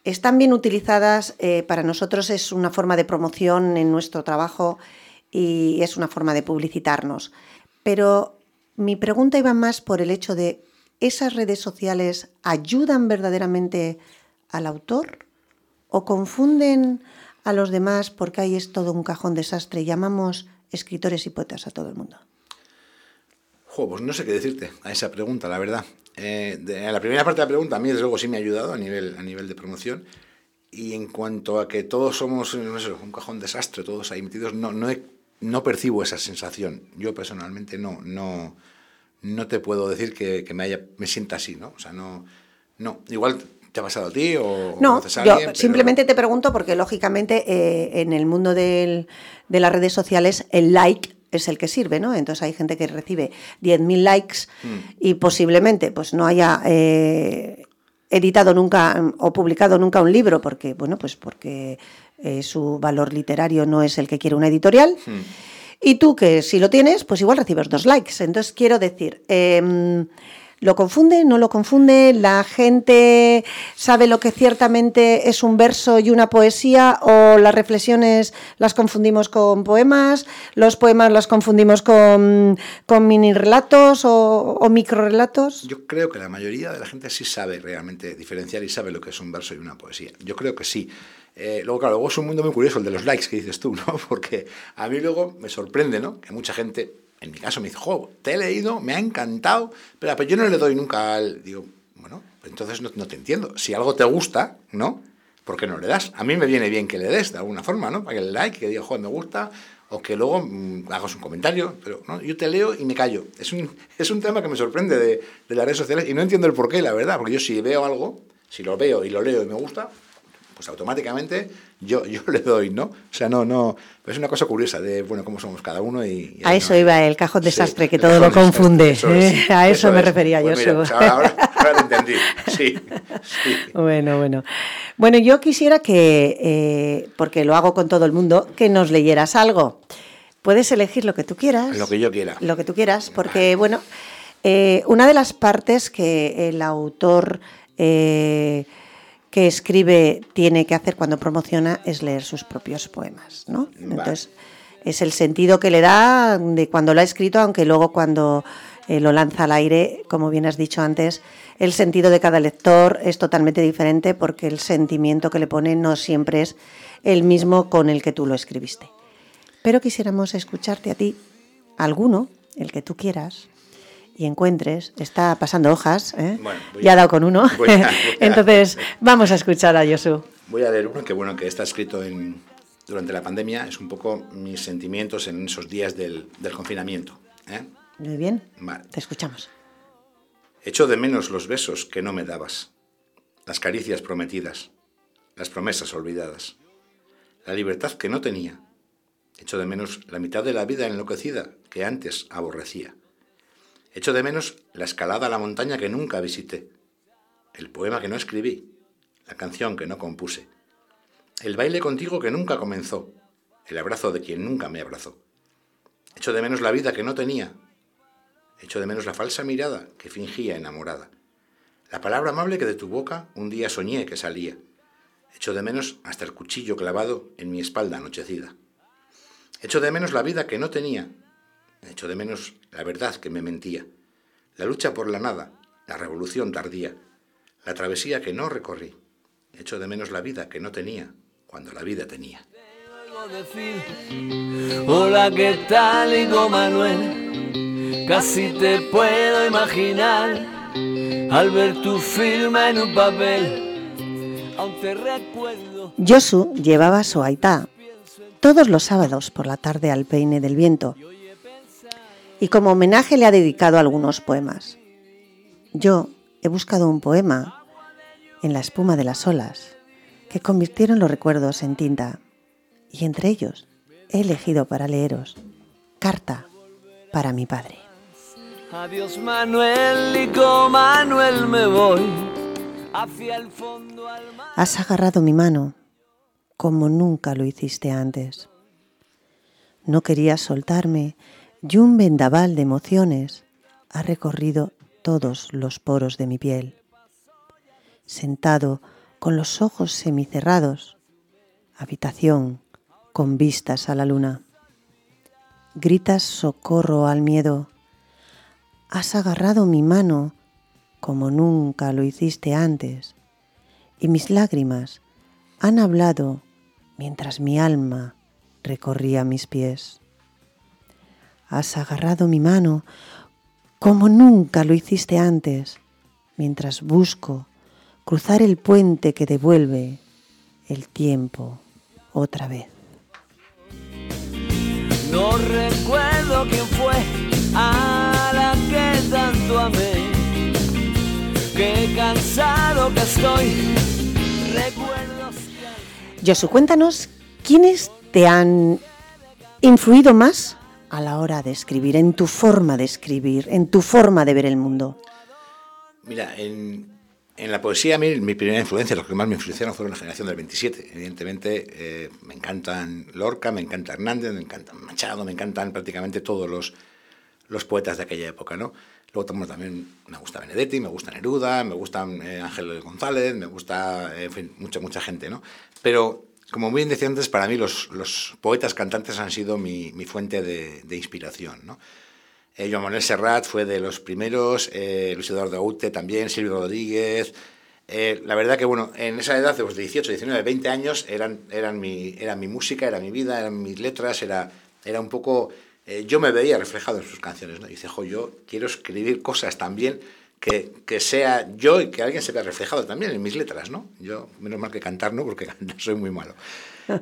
Speaker 1: están bien utilizadas, eh, para nosotros es una forma de promoción en nuestro trabajo y es una forma de publicitarnos. Pero mi pregunta iba más por el hecho de, ¿esas redes sociales ayudan verdaderamente al autor o confunden a los demás porque ahí es todo un cajón desastre? Llamamos escritores y poetas a todo el mundo.
Speaker 7: Jo, pues no sé qué decirte a esa pregunta, la verdad. Eh, en la primera parte de la pregunta, a mí desde luego sí me ha ayudado a nivel, a nivel de promoción. Y en cuanto a que todos somos no sé, un cajón desastre, todos ahí metidos, no, no, he, no percibo esa sensación. Yo personalmente no, no, no te puedo decir que, que me, haya, me sienta así, ¿no? O sea, no, no. Igual te ha pasado a ti o
Speaker 1: No,
Speaker 7: conoces a
Speaker 1: yo
Speaker 7: pero-
Speaker 1: simplemente te pregunto porque lógicamente eh, en el mundo del- de las redes sociales el like es el que sirve, ¿no? Entonces hay gente que recibe 10.000 likes
Speaker 7: Mm.
Speaker 1: y posiblemente pues no haya eh, editado nunca o publicado nunca un libro porque, bueno, pues porque eh, su valor literario no es el que quiere una editorial.
Speaker 7: Mm.
Speaker 1: Y tú que si lo tienes, pues igual recibes dos likes. Entonces quiero decir, em, ¿lo confunde? ¿No lo confunde? ¿La gente sabe lo que ciertamente es un verso y una poesía? ¿O las reflexiones las confundimos con poemas? ¿Los poemas las confundimos con, mini relatos o, o microrelatos?
Speaker 7: Yo creo que la mayoría de la gente sí sabe realmente diferenciar y sabe lo que es un verso y una poesía. Yo creo que sí. Eh, luego, claro, luego es un mundo muy curioso el de los likes que dices tú, ¿no? Porque a mí luego me sorprende, ¿no? Que mucha gente, en mi caso, me dice, jo, te he leído, me ha encantado, pero, yo no le doy nunca al... Digo, bueno, pues entonces no, no te entiendo. Si algo te gusta, ¿no? ¿Por qué no le das? A mí me viene bien que le des de alguna forma, ¿no? Para que le like, que diga, joder, me gusta, o que luego mm, hagas un comentario, pero ¿no? yo te leo y me callo. Es un, es un tema que me sorprende de, de las redes sociales y no entiendo el porqué, la verdad, porque yo si veo algo, si lo veo y lo leo y me gusta, pues automáticamente yo, yo le doy, ¿no? O sea, no, no, es una cosa curiosa de, bueno, cómo somos cada uno y... y
Speaker 1: A eso
Speaker 7: no-
Speaker 1: iba el cajón
Speaker 7: Sí,
Speaker 1: desastre, que todo lo confunde.
Speaker 7: eso es,
Speaker 1: A eso, me
Speaker 7: es.
Speaker 1: refería
Speaker 7: Pues
Speaker 1: yo.
Speaker 7: mira, pues ahora, te entendí, sí, sí.
Speaker 1: Bueno, bueno. Bueno, yo quisiera que, eh, porque lo hago con todo el mundo, que nos leyeras algo. Puedes elegir lo que tú quieras.
Speaker 7: Lo que yo quiera.
Speaker 1: Lo que tú quieras, porque, bueno, eh, una de las partes que el autor eh, que escribe tiene que hacer cuando promociona es leer sus propios poemas, ¿no?
Speaker 7: Vale.
Speaker 1: Entonces, es el sentido que le da de cuando lo ha escrito, aunque luego cuando eh, lo lanza al aire, como bien has dicho antes, el sentido de cada lector es totalmente diferente porque el sentimiento que le pone no siempre es el mismo con el que tú lo escribiste. Pero quisiéramos escucharte a ti, alguno, el que tú quieras, y encuentres, está pasando hojas, ¿eh?
Speaker 7: Bueno,
Speaker 1: ya ha dado con uno.
Speaker 7: voy a- voy a-
Speaker 1: Entonces, vamos a escuchar a Josu.
Speaker 7: Voy a leer uno que, bueno, que está escrito en, durante la pandemia, es un poco mis sentimientos en esos días del, del confinamiento. ¿eh?
Speaker 1: Muy bien,
Speaker 7: Vale.
Speaker 1: te escuchamos.
Speaker 7: Echo de menos los besos que no me dabas, las caricias prometidas, las promesas olvidadas, la libertad que no tenía. Echo de menos la mitad de la vida enloquecida que antes aborrecía. Echo de menos la escalada a la montaña que nunca visité, el poema que no escribí, la canción que no compuse, el baile contigo que nunca comenzó, el abrazo de quien nunca me abrazó. Echo de menos la vida que no tenía, Echo de menos la falsa mirada que fingía enamorada. La palabra amable que de tu boca un día soñé que salía. Echo de menos hasta el cuchillo clavado en mi espalda anochecida. Echo de menos la vida que no tenía. Echo de menos la verdad que me mentía. La lucha por la nada, la revolución tardía, la travesía que no recorrí. Echo de menos la vida que no tenía cuando la vida tenía.
Speaker 5: Hola, ¿qué tal, Higo Manuel? Casi te puedo imaginar al ver tu firma en un papel. Aún te recuerdo.
Speaker 1: Josu llevaba su aitá todos los sábados por la tarde al peine del viento y como homenaje le ha dedicado algunos poemas. Yo he buscado un poema en la espuma de las olas que convirtieron los recuerdos en tinta y entre ellos he elegido para leeros Carta para mi padre.
Speaker 5: Adiós, Manuel, Higo Manuel, me voy hacia el fondo al mar.
Speaker 1: Has agarrado mi mano como nunca lo hiciste antes. No querías soltarme y un vendaval de emociones ha recorrido todos los poros de mi piel. Sentado con los ojos semicerrados, habitación con vistas a la luna. Gritas socorro al miedo. Has agarrado mi mano como nunca lo hiciste antes y mis lágrimas han hablado mientras mi alma recorría mis pies. Has agarrado mi mano como nunca lo hiciste antes, mientras busco cruzar el puente que devuelve el tiempo otra vez.
Speaker 5: No recuerdo quién fue a la que tanto amé. Qué cansado que estoy. Recuerdos.
Speaker 1: Josu, cuéntanos, ¿quiénes te han influido más a la hora de escribir, en tu forma de escribir, en tu forma de ver el mundo?
Speaker 7: Mira, en, la poesía, a mí, mi primera influencia, los que más me influenciaron fueron la generación del 27. Evidentemente, eh, me encantan Lorca, me encanta Hernández, me encantan Machado, me encantan prácticamente todos los, poetas de aquella época, ¿no? Luego bueno, también me gusta Benedetti, me gusta Neruda, me gusta eh, Ángel González, me gusta, eh, en fin, mucha, mucha gente, ¿no? Pero, como bien decía antes, para mí los, los poetas cantantes han sido mi, mi fuente de, de inspiración, ¿no? Eh, Joan Manuel Serrat fue de los primeros, eh, Luis Eduardo Aute también, Silvio Rodríguez. Eh, la verdad que, bueno, en esa edad de los 18, 19, 20 años, eran, eran, mi, era mi música, era mi vida, eran mis letras, era, era un poco... eh, yo me veía reflejado en sus canciones, ¿no? Y dice, jo, yo quiero escribir cosas también que, que sea yo y que alguien se vea reflejado también en mis letras, ¿no? Yo, menos mal que cantar, ¿no? Porque cantar soy muy malo.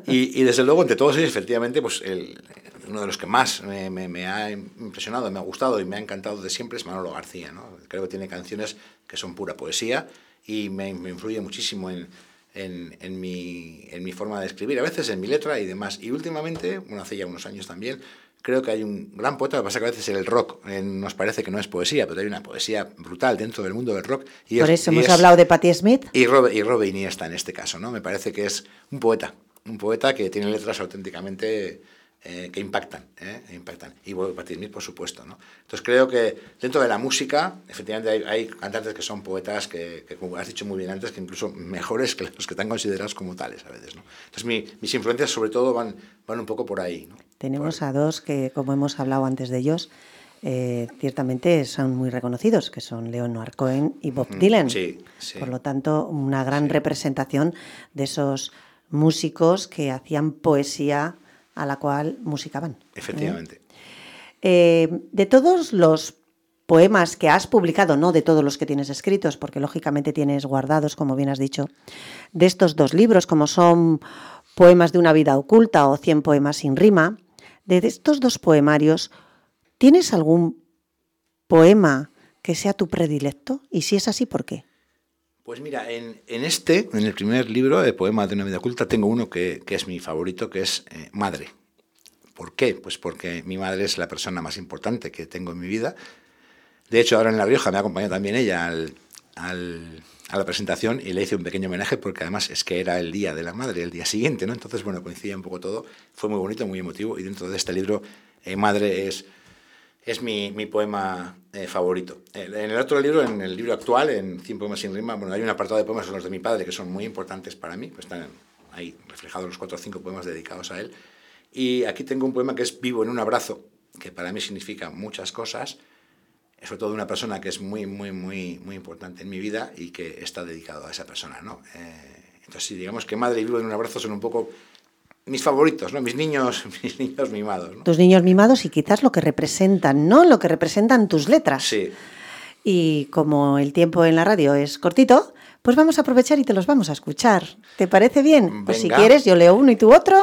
Speaker 7: Y, y desde luego, entre todos ellos, efectivamente, pues el, uno de los que más me, me- me ha impresionado, me ha gustado y me ha encantado de siempre es Manolo García. ¿no? Creo que tiene canciones que son pura poesía y me, me influye muchísimo en, en, en mi, en mi forma de escribir, a veces en mi letra y demás. Y últimamente, bueno, hace ya unos años también, creo que hay un gran poeta, lo que pasa que a veces el rock eh, nos parece que no es poesía, pero hay una poesía brutal dentro del mundo del rock. Y
Speaker 1: Por
Speaker 7: es-
Speaker 1: eso
Speaker 7: y
Speaker 1: hemos
Speaker 7: es-
Speaker 1: hablado de Patti Smith.
Speaker 7: y Robe, y Robe Iniesta en este caso, ¿no? Me parece que es un poeta, un poeta que tiene letras auténticamente eh, que impactan, ¿eh? impactan. Y Smith, por supuesto, ¿no? Entonces creo que dentro de la música, efectivamente hay, hay cantantes que son poetas que, que, como has dicho muy bien antes, que incluso mejores que los que están considerados como tales a veces, ¿no? Entonces mi- mis influencias sobre todo van, van un poco por ahí, ¿no?
Speaker 1: Tenemos a dos que, como hemos hablado antes de ellos, eh, ciertamente son muy reconocidos, que son Leonard Cohen y Bob Dylan.
Speaker 7: sí, sí.
Speaker 1: Por lo tanto, una gran representación de esos músicos que hacían poesía a la cual musicaban. ¿eh?
Speaker 7: Efectivamente.
Speaker 1: Eh, de todos los poemas que has publicado, no de todos los que tienes escritos, porque lógicamente tienes guardados, como bien has dicho, de estos dos libros, como son Poemas de una vida oculta o Cien poemas sin rima, de estos dos poemarios, ¿tienes algún poema que sea tu predilecto? Y si es así, ¿por qué?
Speaker 7: Pues mira, en, en este, en el primer libro de Poemas de una vida oculta, tengo uno que, que es mi favorito, que es eh, Madre. ¿Por qué? Pues porque mi madre es la persona más importante que tengo en mi vida. De hecho, ahora en La Rioja me ha acompañado también ella al, al- a la presentación y le hice un pequeño homenaje porque además es que era el día de la madre, el día siguiente, ¿no? Entonces, bueno, coincidía un poco todo. Fue muy bonito, muy emotivo y dentro de este libro, eh, Madre es es mi, mi poema eh, favorito. En en el otro libro, en el libro actual, en 100 poemas sin rima, bueno, hay un apartado de poemas, son los de mi padre, que son muy importantes para mí, pues están ahí reflejados los cuatro o cinco poemas dedicados a él. Y aquí tengo un poema que es Vivo en un abrazo, que para mí significa muchas cosas, sobre todo una persona que es muy, muy, muy, muy importante en mi vida y que está dedicado a esa persona, ¿no? Eh, entonces, digamos que Madre y Vivo en un abrazo son un poco mis favoritos, ¿no? Mis niños, mis niños mimados, ¿no?
Speaker 1: Tus niños mimados y quizás lo que representan, ¿no? Lo que representan tus letras.
Speaker 7: Sí.
Speaker 1: Y como el tiempo en la radio es cortito, pues vamos a aprovechar y te los vamos a escuchar. ¿Te parece bien? Pues si
Speaker 7: Venga.
Speaker 1: quieres, yo leo uno y tú otro,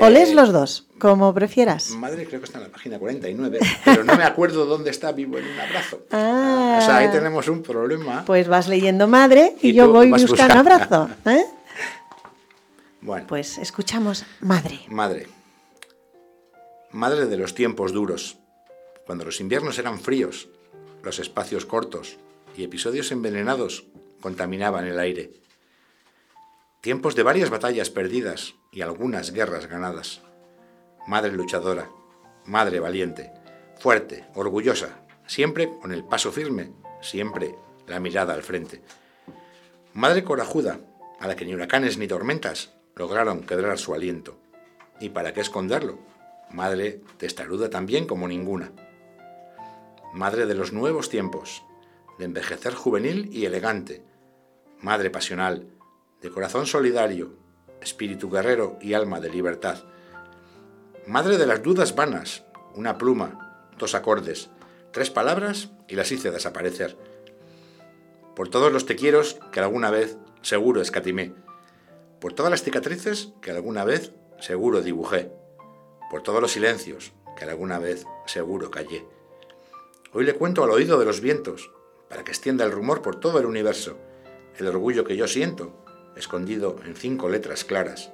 Speaker 1: o
Speaker 7: Eh,
Speaker 1: lees los dos, como prefieras.
Speaker 7: Madre creo que está en la página 49, pero no me acuerdo dónde está vivo en un abrazo.
Speaker 1: Ah.
Speaker 7: O sea, ahí tenemos un problema.
Speaker 1: Pues vas leyendo madre y,
Speaker 7: Y
Speaker 1: yo voy buscando. abrazo. ¿eh?
Speaker 7: Bueno,
Speaker 1: Pues escuchamos madre.
Speaker 7: madre. Madre de los tiempos duros, cuando los inviernos eran fríos, los espacios cortos y episodios envenenados contaminaban el aire. Tiempos de varias batallas perdidas y algunas guerras ganadas. Madre luchadora, madre valiente, fuerte, orgullosa, siempre con el paso firme, siempre la mirada al frente. Madre corajuda, a la que ni huracanes ni tormentas lograron quebrar su aliento. ¿Y para qué esconderlo? Madre testaruda también como ninguna. Madre de los nuevos tiempos, de envejecer juvenil y elegante. Madre pasional, de corazón solidario, espíritu guerrero y alma de libertad. Madre de las dudas vanas, una pluma, dos acordes, tres palabras y las hice desaparecer. Por todos los te quiero que alguna vez seguro escatimé. Por todas las cicatrices que alguna vez seguro dibujé. Por todos los silencios que alguna vez seguro callé. Hoy le cuento al oído de los vientos, para que extienda el rumor por todo el universo, el orgullo que yo siento, escondido en cinco letras claras,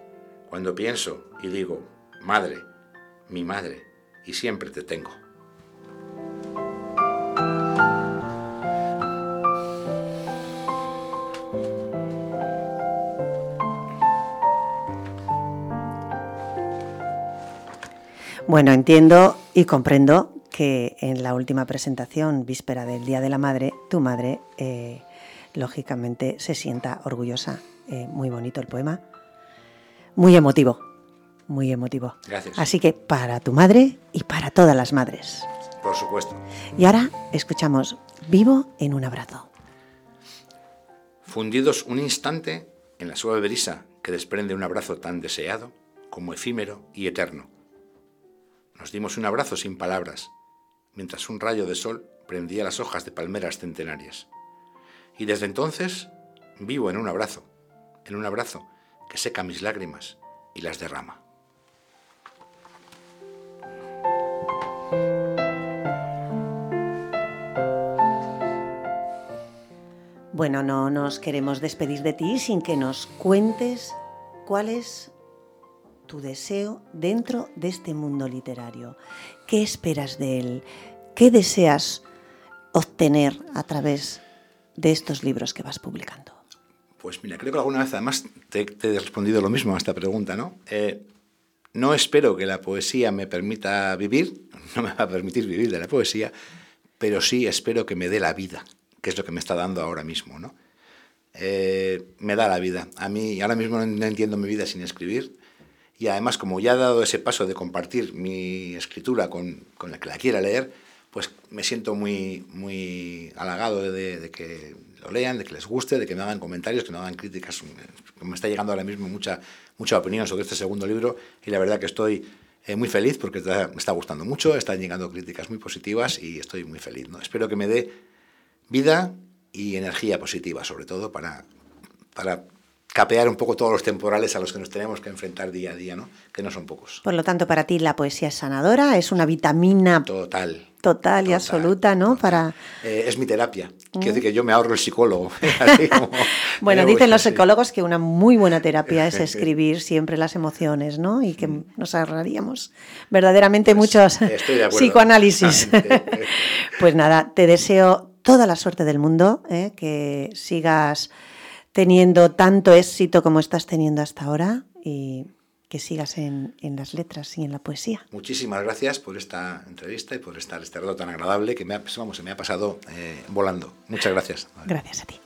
Speaker 7: cuando pienso y digo, madre, mi madre, y siempre te tengo.
Speaker 1: Bueno, entiendo y comprendo que en la última presentación, víspera del Día de la Madre, tu madre, eh, lógicamente, se sienta orgullosa. Eh, muy bonito el poema. Muy emotivo. Muy emotivo.
Speaker 7: Gracias.
Speaker 1: Así que para tu madre y para todas las madres.
Speaker 7: Por supuesto.
Speaker 1: Y ahora escuchamos Vivo en un abrazo.
Speaker 7: Fundidos un instante en la suave brisa que desprende un abrazo tan deseado como efímero y eterno. Nos dimos un abrazo sin palabras, mientras un rayo de sol prendía las hojas de palmeras centenarias. Y desde entonces vivo en un abrazo, en un abrazo que seca mis lágrimas y las derrama.
Speaker 1: Bueno, no nos queremos despedir de ti sin que nos cuentes cuál es tu deseo dentro de este mundo literario. ¿Qué esperas de él? ¿Qué deseas obtener a través de estos libros que vas publicando?
Speaker 7: Pues mira, creo que alguna vez además te, te he respondido lo mismo a esta pregunta, ¿no? Eh, no espero que la poesía me permita vivir, no me va a permitir vivir de la poesía, pero sí espero que me dé la vida, que es lo que me está dando ahora mismo, ¿no? Eh, me da la vida. A mí ahora mismo no, entiendo mi vida sin escribir y además como ya he dado ese paso de compartir mi escritura con, con la que la quiera leer, pues me siento muy, muy halagado de, de que lo lean, de que les guste, de que me hagan comentarios, que me hagan críticas. Me está llegando ahora mismo mucha, mucha opinión sobre este segundo libro y la verdad que estoy eh, muy feliz porque me está gustando mucho, están llegando críticas muy positivas y estoy muy feliz. ¿no? Espero que me dé vida y energía positiva, sobre todo para, para capear un poco todos los temporales a los que nos tenemos que enfrentar día a día, ¿no? que no son pocos.
Speaker 1: Por lo tanto, para ti la poesía es sanadora, es una vitamina
Speaker 7: Total.
Speaker 1: total y
Speaker 7: Total,
Speaker 1: absoluta, ¿no? Para
Speaker 7: Eh, es mi terapia. Quiero decir que yo me ahorro el psicólogo. Como-
Speaker 1: Bueno, dicen
Speaker 7: voy
Speaker 1: los psicólogos que una muy buena terapia es escribir siempre las emociones, ¿no? Y que nos ahorraríamos verdaderamente
Speaker 7: Pues,
Speaker 1: muchos psicoanálisis. Pues nada, te deseo toda la suerte del mundo, ¿eh? que sigas teniendo tanto éxito como estás teniendo hasta ahora y que sigas en, en las letras y en la poesía.
Speaker 7: Muchísimas gracias por esta entrevista y por estar este rato tan agradable que me ha, vamos, se me ha pasado eh, volando. Muchas gracias.
Speaker 1: Gracias a ti.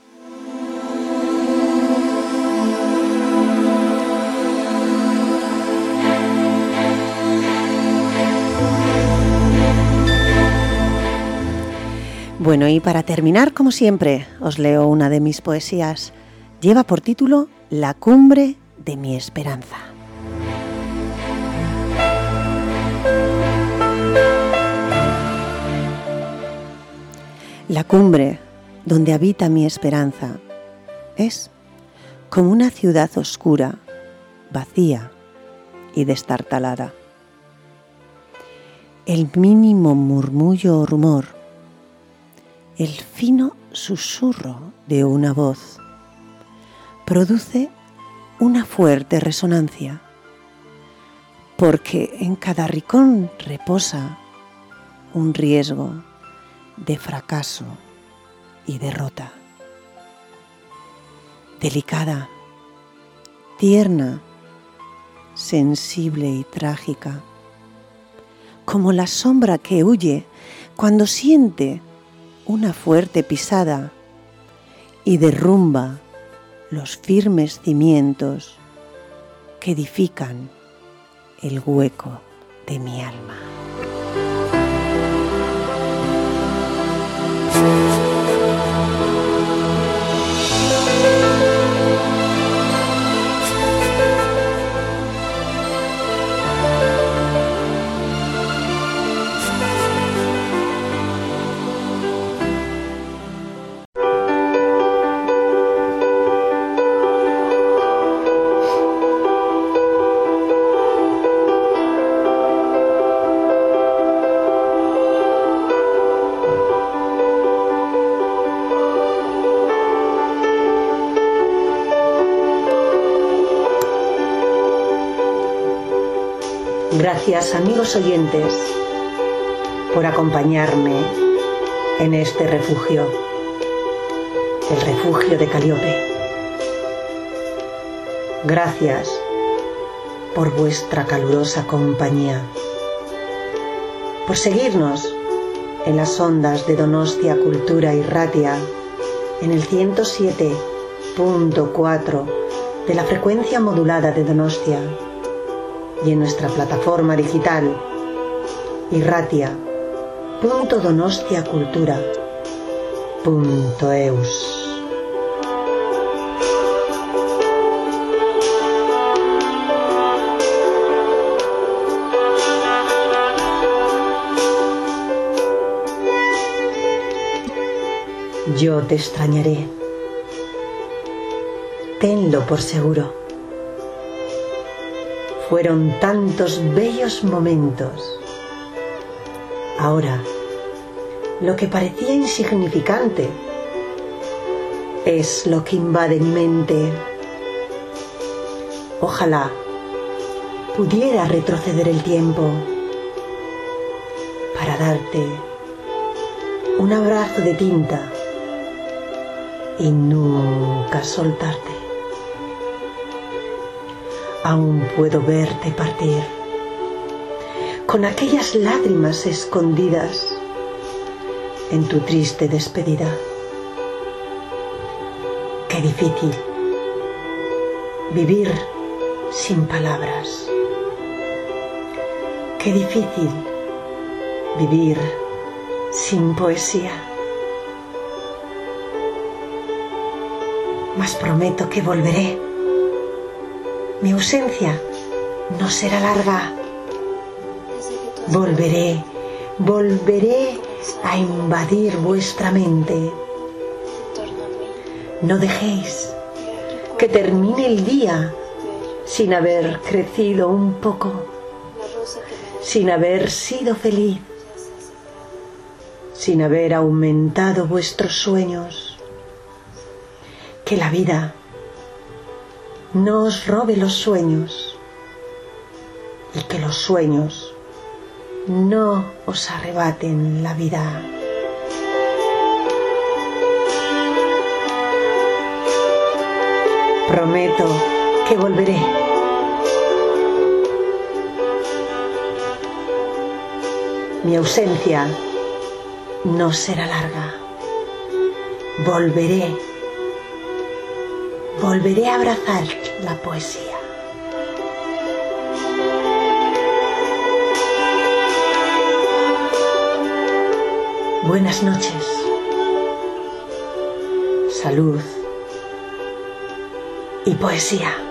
Speaker 1: Bueno, y para terminar, como siempre, os leo una de mis poesías. Lleva por título La cumbre de mi esperanza. La cumbre donde habita mi esperanza es como una ciudad oscura, vacía y destartalada. El mínimo murmullo o rumor, el fino susurro de una voz, produce una fuerte resonancia, porque en cada rincón reposa un riesgo de fracaso y derrota. Delicada, tierna, sensible y trágica, como la sombra que huye cuando siente una fuerte pisada y derrumba los firmes cimientos que edifican el hueco de mi alma. Gracias amigos oyentes por acompañarme en este refugio, el refugio de Caliope. Gracias por vuestra calurosa compañía, por seguirnos en las ondas de Donostia Cultura y Ratia en el 107.4 de la frecuencia modulada de Donostia y en nuestra plataforma digital irratia.donostiacultura.eus. Yo te extrañaré. Tenlo por seguro. Fueron tantos bellos momentos. Ahora, lo que parecía insignificante es lo que invade mi mente. Ojalá pudiera retroceder el tiempo para darte un abrazo de tinta y nunca soltarte. Aún puedo verte partir con aquellas lágrimas escondidas en tu triste despedida. Qué difícil vivir sin palabras. Qué difícil vivir sin poesía. mas prometo que volveré. Mi ausencia no será larga. Volveré, volveré a invadir vuestra mente. No dejéis que termine el día sin haber crecido un poco, sin haber sido feliz, sin haber aumentado vuestros sueños que la vida no os robe los sueños y que los sueños no os arrebaten la vida. Prometo que volveré. Mi ausencia no será larga. Volveré volveré a abrazar la poesía. Buenas noches. Salud y poesía.